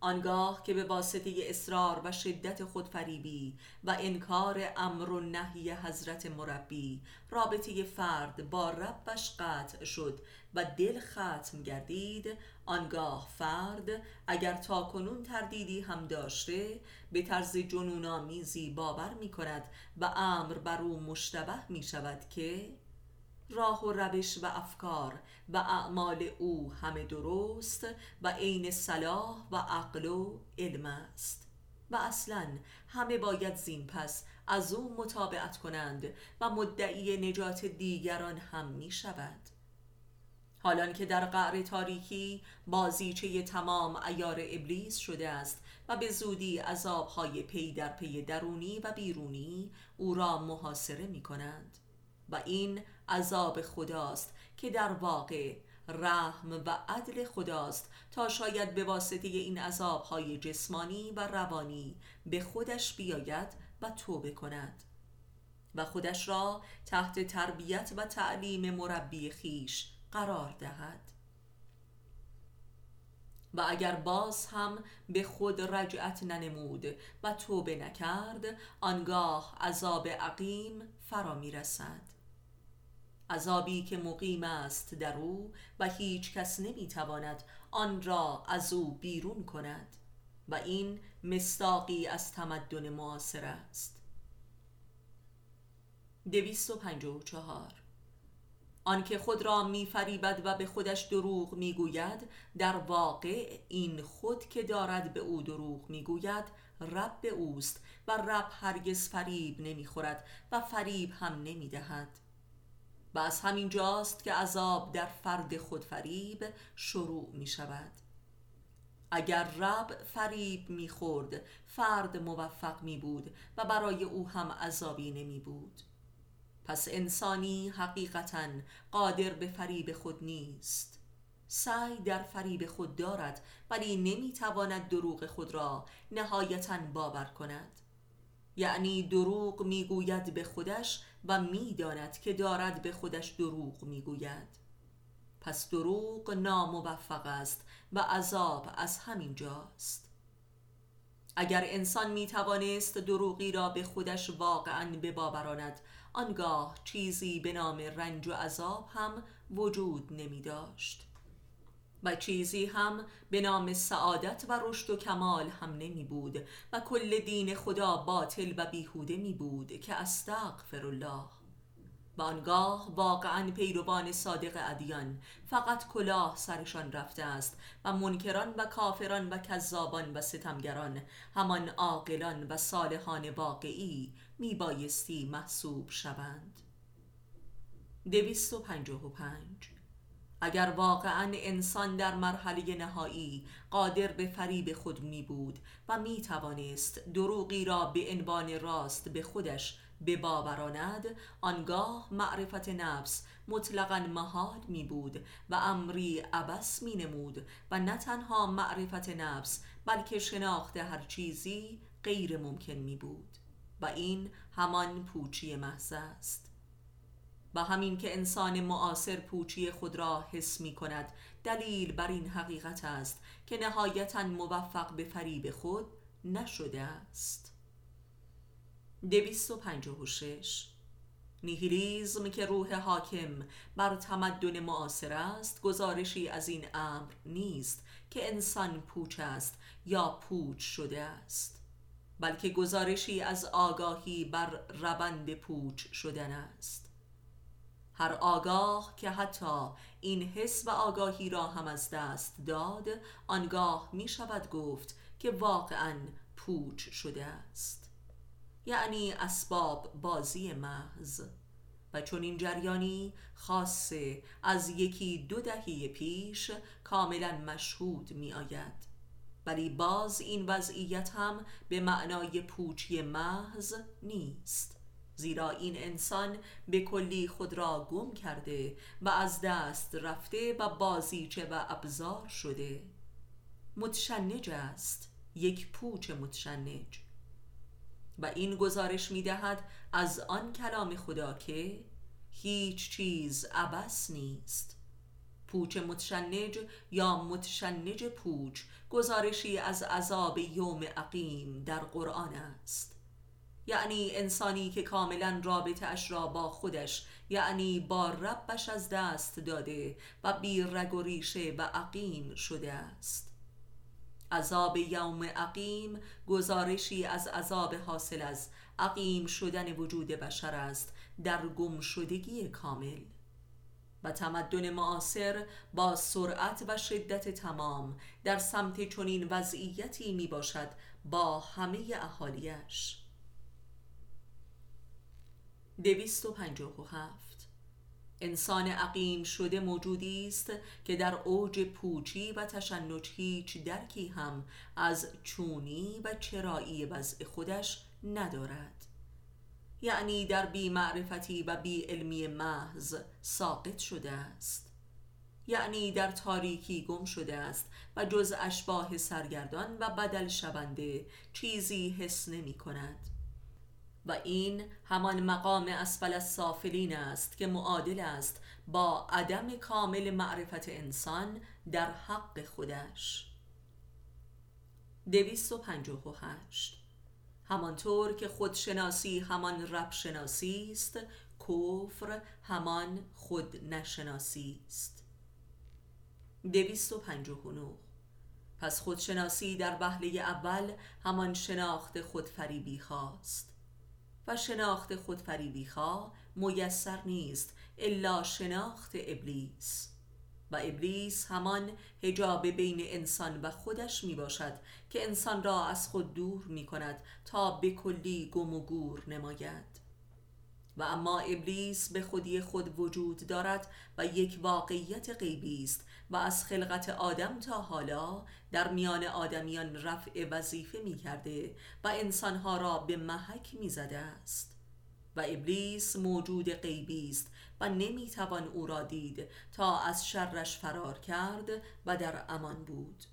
آنگاه که به واسطه اصرار و شدت خودفریبی و انکار امر و نهی حضرت مربی رابطه فرد با ربش قطع شد و دل ختم گردید. آنگاه فرد اگر تا کنون تردیدی هم داشته به طرز جنونآمیزی باور می کند و امر بر او مشتبه می شود که راه و روش و افکار و اعمال او همه درست و عین صلاح و عقل و علم است. و اصلا همه باید زین پس از او مطابعت کنند و مدعی نجات دیگران هم می شود. حالان که در قعر تاریکی بازیچه تمام ایار ابلیس شده است و به زودی عذابهای پی در پی درونی و بیرونی او را محاصره می کنند و این عذاب خداست که در واقع رحم و عدل خداست تا شاید به واسطه این عذابهای جسمانی و روانی به خودش بیاید و توبه کند. و خودش را تحت تربیت و تعلیم مربی خیش قرار دهد. و اگر باز هم به خود رجعت ننمود و توبه نکرد آنگاه عذاب عقیم فرا می رسد عذابی که مقیم است در او و هیچ کس نمی تواند آن را از او بیرون کند و این مستاقی از تمدن معاصر است. دویست و پنج و چهار. آنکه خود را میفریبد و به خودش دروغ می‌گوید در واقع این خود که دارد به او دروغ می‌گوید رب اوست و رب هرگز فریب نمی‌خورد و فریب هم نمی‌دهد. و از همین جاست که عذاب در فرد خود فریب شروع می شود اگر رب فریب می‌خورد فرد موفق می بود و برای او هم عذابی نمی بود پس انسانی حقیقتا قادر به فریب خود نیست. سعی در فریب خود دارد ولی نمی‌تواند دروغ خود را نهایتا باور کند. یعنی دروغ می‌گوید به خودش و می‌داند که دارد به خودش دروغ می‌گوید. پس دروغ ناموفق است و عذاب از همین جاست. اگر انسان می توانست دروغی را به خودش واقعا بباوراند آنگاه چیزی به نام رنج و عذاب هم وجود نمی داشت. و چیزی هم به نام سعادت و رشد و کمال هم نمی بود و کل دین خدا باطل و بیهوده می بود که استغفر الله. و آنگاه واقعا پیروان صادق ادیان. فقط کلاه سرشان رفته است و منکران و کافران و کذابان و ستمگران. همان عاقلان و صالحان واقعی می بایستی محسوب شوند. 255 اگر واقعا انسان در مرحله نهایی قادر به فریب خود می بود و می توانست دروغی را به عنوان راست به خودش بباوراند آنگاه معرفت نفس مطلقا محال می بود و امری عبس می نمود و نه تنها معرفت نفس بلکه شناخت هر چیزی غیر ممکن می بود و این همان پوچی محض است. و همین که انسان معاصر پوچی خود را حس می کند دلیل بر این حقیقت است که نهایتا موفق به فریب خود نشده است. 256 نیهیلیزم که روح حاکم بر تمدن معاصر است گزارشی از این امر نیست که انسان پوچ است یا پوچ شده است بلکه گزارشی از آگاهی بر روند پوچ شدن است. هر آگاه که حتی این حس و آگاهی را هم از دست داد آنگاه می شود گفت که واقعا پوچ شده است. یعنی اسباب بازی محض. و چون این جریانی خاصه از یکی دو دهی پیش کاملا مشهود می آید ولی باز این وضعیت هم به معنای پوچی محض نیست. زیرا این انسان به کلی خود را گم کرده و از دست رفته و بازیچه و ابزار شده. متشنج است. یک پوچ متشنج. و این گزارش می دهد از آن کلام خدا که هیچ چیز عبس نیست. پوچ متشنج یا متشنج پوچ گزارشی از عذاب یوم عقیم در قرآن است. یعنی انسانی که کاملا رابطه اش را با خودش یعنی با ربش از دست داده و بی رگ و ریشه و عقیم شده است. عذاب یوم عقیم گزارشی از عذاب حاصل از عقیم شدن وجود بشر است در گمشدگی کامل. و تمدن معاصر با سرعت و شدت تمام در سمت چنین وضعیتی می باشد با همه اهالیش. دویست و پنجاه و هفت. انسان عقیم شده موجودی است که در اوج پوچی و تشنج هیچ درکی هم از چونی و چرایی وضع خودش ندارد. یعنی در بی معرفتی و بی علمی محض ساقط شده است. یعنی در تاریکی گم شده است و جز اشباه سرگردان و بدل شونده چیزی حس نمی کند. و این همان مقام اسفل السافلین است که معادل است با عدم کامل معرفت انسان در حق خودش. 258 همانطور که خودشناسی همان رب شناسی است کفر همان خود نشناسی است 259 پس خودشناسی در وهله اول همان شناخت خودفریبی خواست و شناخت خودفریبی خواه میسر نیست الا شناخت ابلیس. و ابلیس همان هجاب بین انسان و خودش می باشد که انسان را از خود دور می کند تا به کلی گم و گور نماید. و اما ابلیس به خودی خود وجود دارد و یک واقعیت غیبی است و از خلقت آدم تا حالا در میان آدمیان رفع وظیفه می کرده و انسانها را به محک می زده است. و ابلیس موجود غیبی است و نمی توان او را دید تا از شرش فرار کرد و در امان بود.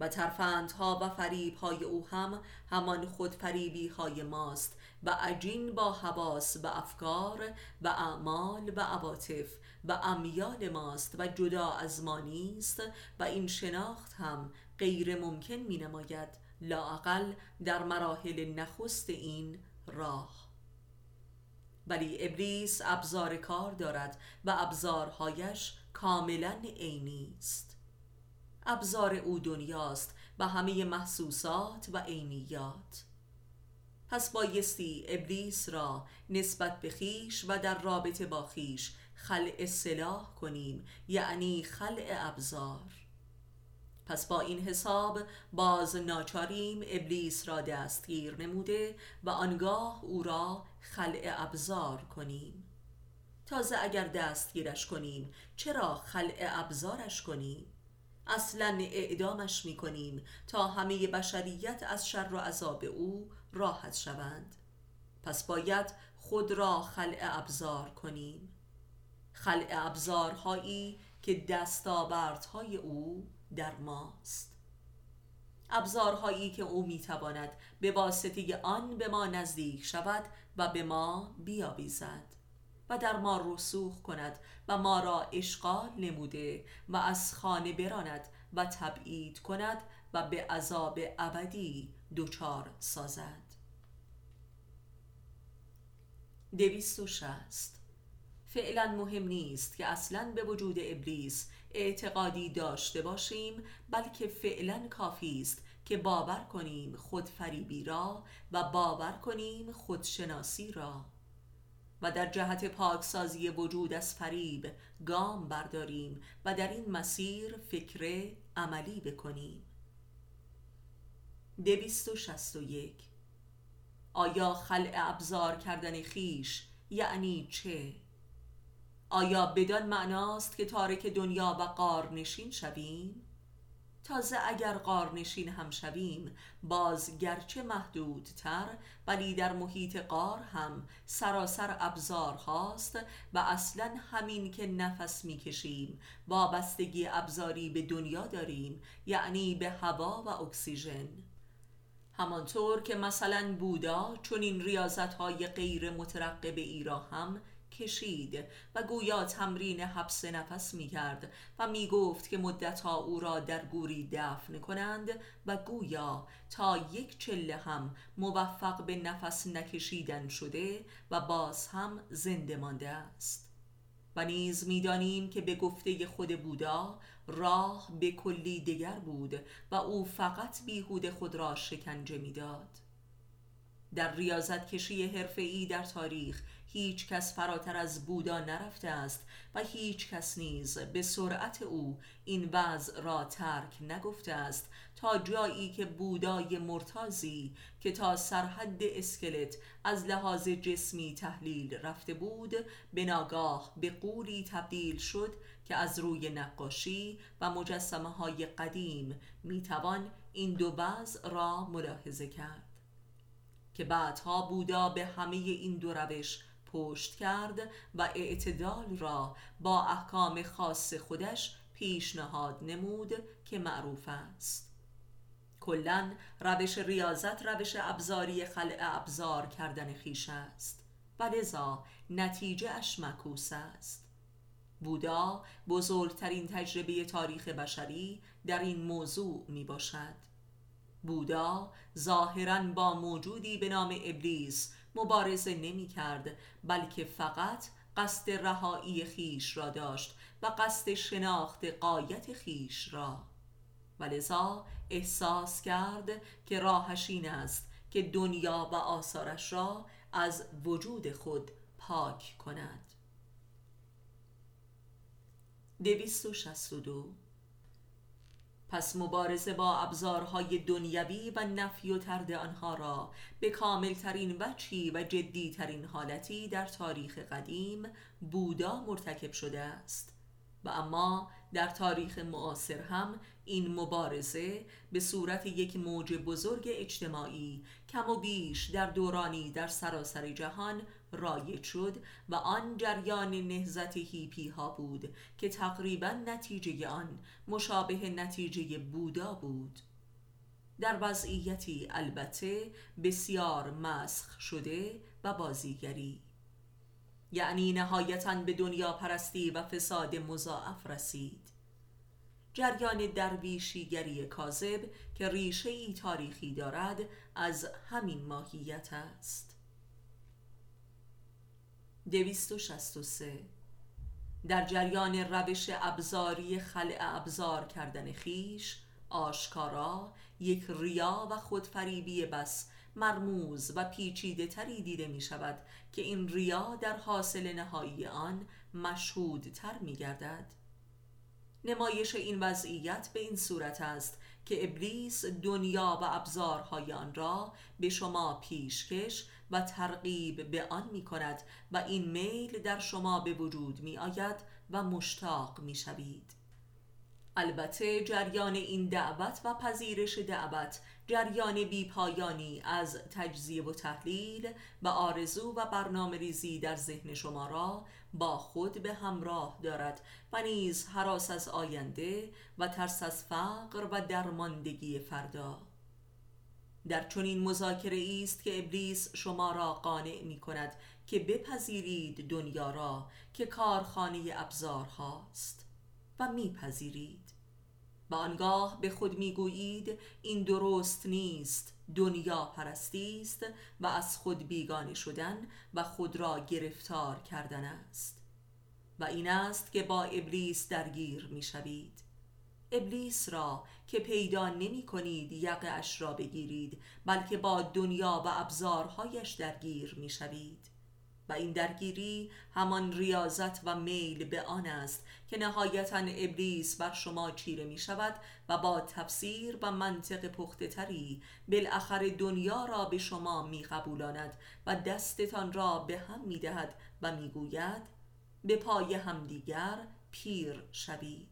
و ترفندها و فریبهای او هم همان خود فریبی های ماست و عجین با حواس و افکار و اعمال و عواطف و امیال ماست و جدا از ما نیست و این شناخت هم غیر ممکن می نماید لاقل در مراحل نخست این راه. ولی ابلیس ابزار کار دارد و ابزارهایش کاملا عینی است. ابزار او دنیاست و همه محسوسات و عینیات. پس بایستی ابلیس را نسبت به خیش و در رابطه با خیش خلع سلاح کنیم یعنی خلع ابزار. پس با این حساب باز ناچاریم ابلیس را دستگیر نموده و آنگاه او را خلع ابزار کنیم. تازه اگر دستگیرش کنیم چرا خلع ابزارش کنیم؟ اصلا اعدامش می کنیم تا همه بشریت از شر و عذاب او راحت شوند. پس باید خود را خلع ابزار کنیم. خلع ابزارهایی که دستاوردهای او در ماست. ابزارهایی که او می‌تواند به واسطه آن به ما نزدیک شود و به ما بیاویزد و در ما رسوخ کند و ما را اشغال نموده و از خانه براند و تبعید کند و به عذاب ابدی دچار سازد. دویست و شست فعلا مهم نیست که اصلا به وجود ابلیس اعتقادی داشته باشیم بلکه فعلا کافی است که باور کنیم خودفریبی را و باور کنیم خودشناسی را. و در جهت پاکسازی وجود از فریب گام برداریم و در این مسیر فکر عملی بکنیم. دویست و شست آیا خلع ابزار کردن خیش یعنی چه؟ آیا بدان معناست که تارک دنیا و قارنشین شویم؟ تازه اگر قارنشین هم شویم باز گرچه محدودتر ولی در محیط قار هم سراسر ابزار هاست و اصلا همین که نفس می‌کشیم وابستگی ابزاری به دنیا داریم یعنی به هوا و اکسیژن همانطور که مثلا بودا چون این ریاضت های غیر مترقبه ای را هم کشید و گویا تمرین حبس نفس می کرد و می گفت که مدتها او را در گوری دفن کنند و گویا تا یک چله هم موفق به نفس نکشیدن شده و باز هم زنده مانده است. و نیز می‌دانیم که به گفته خود بودا راه به کلی دیگر بود و او فقط بیهود خود را شکنجه می‌داد. در ریاضت کشی حرفه‌ای در تاریخ هیچ کس فراتر از بودا نرفته است و هیچ کس نیز به سرعت او این وضع را ترک نگفته است تا جایی که بودای مرتازی که تا سرحد اسکلت از لحاظ جسمی تحلیل رفته بود به ناگاه به قولی تبدیل شد که از روی نقاشی و مجسمه های قدیم می‌توان این دو وضع را ملاحظه کرد. که بعدها بودا به همه این دو روش پشت کرد و اعتدال را با احکام خاص خودش پیشنهاد نمود که معروف است. کلا روش ریاضت روش ابزاری خلع ابزار کردن خیش است و لذا نتیجه اش مکوس است. بودا بزرگترین تجربه تاریخ بشری در این موضوع می باشد بودا ظاهرا با موجودی به نام ابلیس مبارزه نمی کرد بلکه فقط قصد رهایی خیش را داشت و قصد شناخت قایت خیش را. ولذا احساس کرد که راهش این است که دنیا و آثارش را از وجود خود پاک کند. دویست و شست و دو پس مبارزه با ابزارهای دنیوی و نفی و ترد آنها را به کاملترین وجهی و جدیترین حالتی در تاریخ قدیم بودا مرتکب شده است. و اما در تاریخ معاصر هم این مبارزه به صورت یک موج بزرگ اجتماعی کم و بیش در دورانی در سراسر جهان رایج شد و آن جریان نهزت هیپی ها بود که تقریبا نتیجه آن مشابه نتیجه بودا بود. در وضعیتی البته بسیار مسخ شده و بازیگری. یعنی نهایتا به دنیا پرستی و فساد مضاعف رسید. جریان درویشیگری کاذب که ریشه ای تاریخی دارد از همین ماهیت است. دویست و شست و سه. در جریان روش ابزاری خلع ابزار کردن خیش آشکارا یک ریا و خودفریبی بس مرموز و پیچیده تری دیده می شود که این ریا در حاصل نهایی آن مشهودتر می گردد نمایش این وضعیت به این صورت است که ابلیس دنیا و ابزارهای آن را به شما پیشکش و ترغیب به آن می کند و این میل در شما به وجود می آید و مشتاق می شوید البته جریان این دعوت و پذیرش دعوت جریان بیپایانی از تجزیه و تحلیل و آرزو و برنامه ریزی در ذهن شما را با خود به همراه دارد و نیز حراس از آینده و ترس از فقر و درماندگی فردا. در چنین مذاکره است که ابلیس شما را قانع می کند که بپذیرید دنیا را که کارخانه ابزار هاست و میپذیرید. و آنگاه به خود می‌گویید این درست نیست دنیا پرستی است و از خود بیگانه شدن و خود را گرفتار کردن است. و این است که با ابلیس درگیر می‌شوید. ابلیس را که پیدا نمی کنید یقش را بگیرید بلکه با دنیا و ابزارهایش درگیر می شوید. و این درگیری همان ریاضت و میل به آن است که نهایتا ابلیس بر شما چیره می شود و با تفسیر و منطق پخته تری بالاخره دنیا را به شما می قبولاند و دستتان را به هم می دهد و می گوید به پای همدیگر پیر شوید.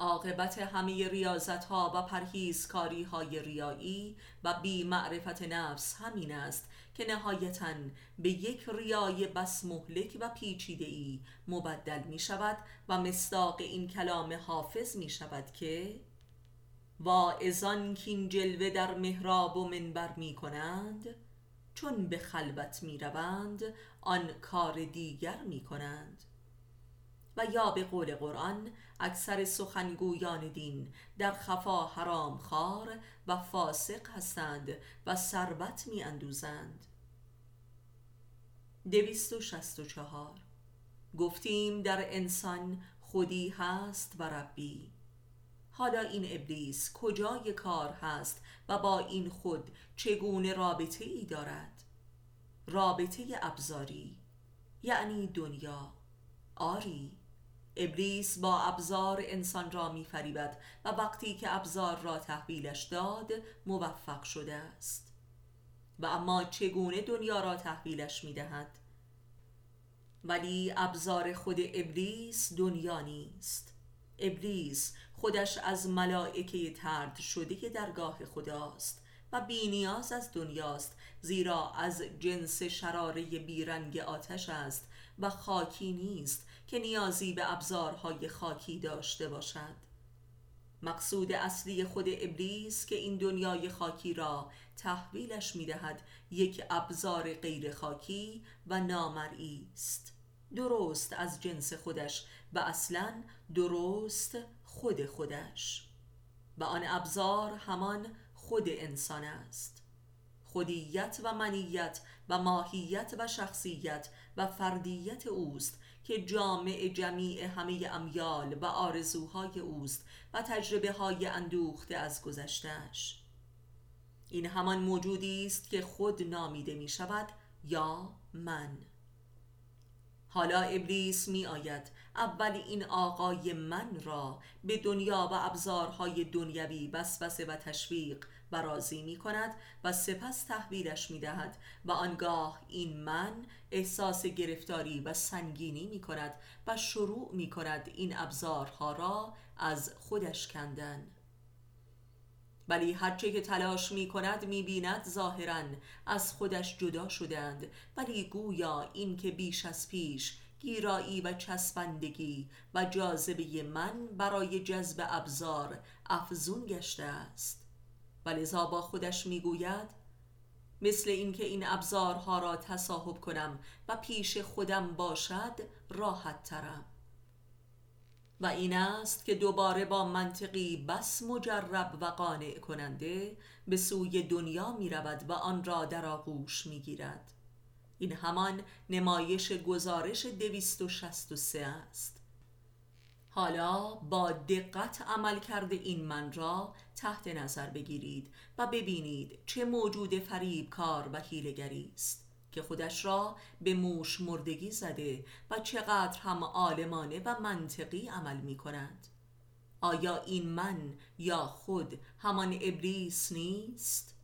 عاقبت همه ریاضت ها و پرهیزکاری های ریایی و بی معرفت نفس همین است که نهایتا به یک ریای بس مهلک و پیچیده ای مبدل می شود و مصداق این کلام حافظ می شود که ازان کین جلوه در محراب و منبر می کنند چون به خلوت می روند آن کار دیگر می کنند و یا به قول قرآن اکثر سخنگویان دین در خفا حرام خار و فاسق هستند و ثروت می اندوزند دویست و شست و چهار. گفتیم در انسان خودی هست و ربی. حالا این ابلیس کجای کار هست و با این خود چگونه رابطه ای دارد؟ رابطه ابزاری یعنی دنیا. آری. ابلیس با ابزار انسان را میفریبد و وقتی که ابزار را تحویلش داد موفق شده است. و اما چگونه دنیا را تحویلش می‌دهد؟ ولی ابزار خود ابلیس دنیا نیست. ابلیس خودش از ملائکه ترد شده درگاه خداست و بینیاز از دنیاست زیرا از جنس شراره بیرنگ آتش است و خاکی نیست که نیازی به ابزارهای خاکی داشته باشد. مقصود اصلی خود ابلیس که این دنیای خاکی را تحویلش می‌دهد یک ابزار غیر خاکی و نامرئی است. درست از جنس خودش و اصلا درست خود خودش. و آن ابزار همان خود انسان است. خودیت و منیت و ماهیت و شخصیت و فردیت اوست که جامع جمیع همه امیال و آرزوهای اوست و تجربه های اندوخته از گذشتهش این همان موجودی است که خود نامیده می شود یا من. حالا ابلیس می آید اول این آقای من را به دنیا و ابزارهای دنیوی بسوسه و تشویق و راضی می کند و سپس تحویلش می دهد و آنگاه این من احساس گرفتاری و سنگینی می کند و شروع می کند این ابزارها را از خودش کندن. ولی هرچه که تلاش می کند می بیند ظاهرا از خودش جدا شدند ولی گویا این که بیش از پیش گیرایی و چسبندگی و جاذبه من برای جذب ابزار افزون گشته است. ولذا با خودش می‌گوید مثل اینکه این ابزارها را تصاحب کنم و پیش خودم باشد راحت ترم. و این است که دوباره با منطقی بس مجرب و قانع کننده به سوی دنیا می رود و آن را در آغوش می گیرد این همان نمایش گزارش سه است. حالا با دقت عمل کرده این من را تحت نظر بگیرید و ببینید چه موجود فریب کار و حیلگری است که خودش را به موش مردگی زده و چقدر هم عالمانه و منطقی عمل می کند آیا این من یا خود همان ابلیس نیست؟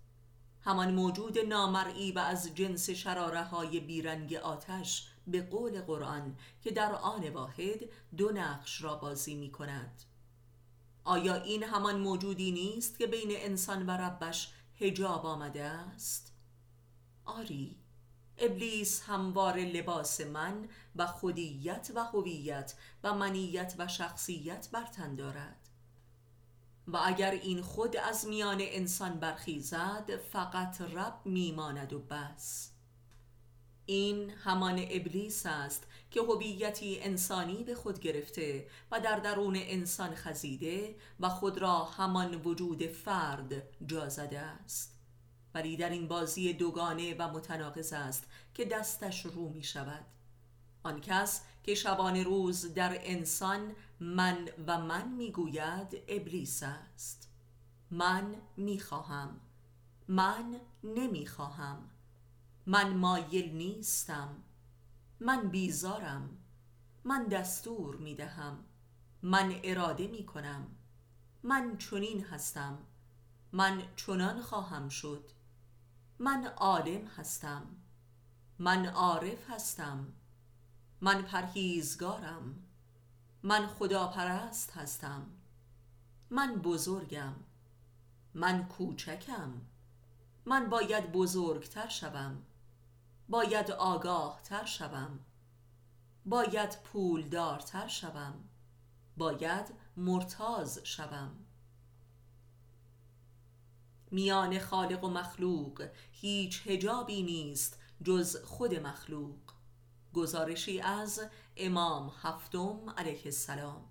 همان موجود نامرئی و از جنس شراره های بیرنگ آتش به قول قرآن که در آن واحد دو نقش را بازی می کند آیا این همان موجودی نیست که بین انسان و ربش هجاب آمده است؟ آری ابلیس هموار لباس من و خودیت و هویت و منیت و شخصیت بر تن دارد و اگر این خود از میان انسان برخیزد فقط رب میماند و بس این همان ابلیس است که هویتی انسانی به خود گرفته و در درون انسان خزیده و خود را همان وجود فرد جا زده است. ولی در این بازی دوگانه و متناقض است که دستش رو می شود. آن کس که شبان روز در انسان من و من می‌گوید ابلیس است. من می‌خواهم من نمی‌خواهم من مایل نیستم. من بیزارم. من دستور می‌دهم. من اراده می‌کنم. من چنین هستم. من چنان خواهم شد. من عالم هستم. من عارف هستم. من پرهیزگارم. من خداپرست هستم. من بزرگم. من کوچکم. من باید بزرگتر شوم. باید آگاه تر شوم. باید پولدارتر شوم. باید مرتاز شوم. میان خالق و مخلوق هیچ هجابی نیست جز خود مخلوق. گزارشی از امام هفتم علیه السلام.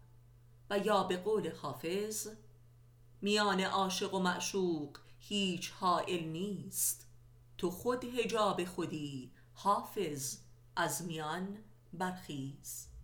و یا به قول حافظ میان عاشق و معشوق هیچ حائل نیست. تو خود هجاب خودی حافظ از میان برخیز.